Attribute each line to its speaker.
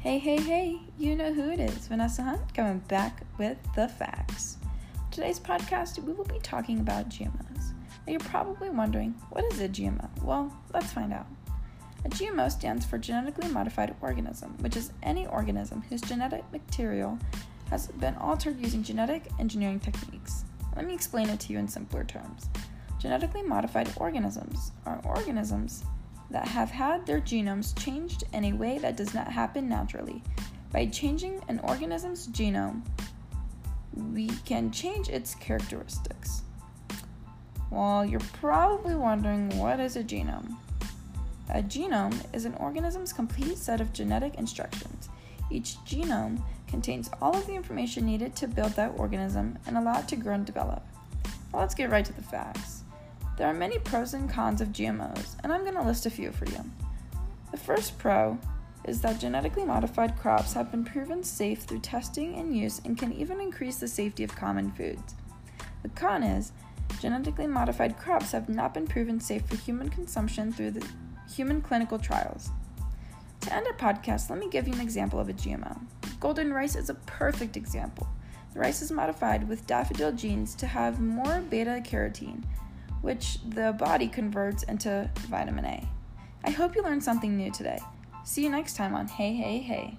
Speaker 1: Hey, hey, hey, you know who it is. Vanessa Hunt coming back with the facts. Today's podcast, we will be talking about GMOs. Now, you're probably wondering, what is a GMO? Well, let's find out. A GMO stands for genetically modified organism, which is any organism whose genetic material has been altered using genetic engineering techniques. Let me explain it to you in simpler terms. Genetically modified organisms are organisms that have had their genomes changed in a way that does not happen naturally. By changing an organism's genome, we can change its characteristics. Well, you're probably wondering what is a genome? A genome is an organism's complete set of genetic instructions. Each genome contains all of the information needed to build that organism and allow it to grow and develop. Well, let's get right to the facts. There are many pros and cons of GMOs, and I'm going to list a few for you. The first pro is that genetically modified crops have been proven safe through testing and use and can even increase the safety of common foods. The con is genetically modified crops have not been proven safe for human consumption through the human clinical trials. To end our podcast, let me give you an example of a GMO. Golden rice is a perfect example. The rice is modified with daffodil genes to have more beta carotene, which the body converts into vitamin A. I hope you learned something new today. See you next time on Hey Hey Hey.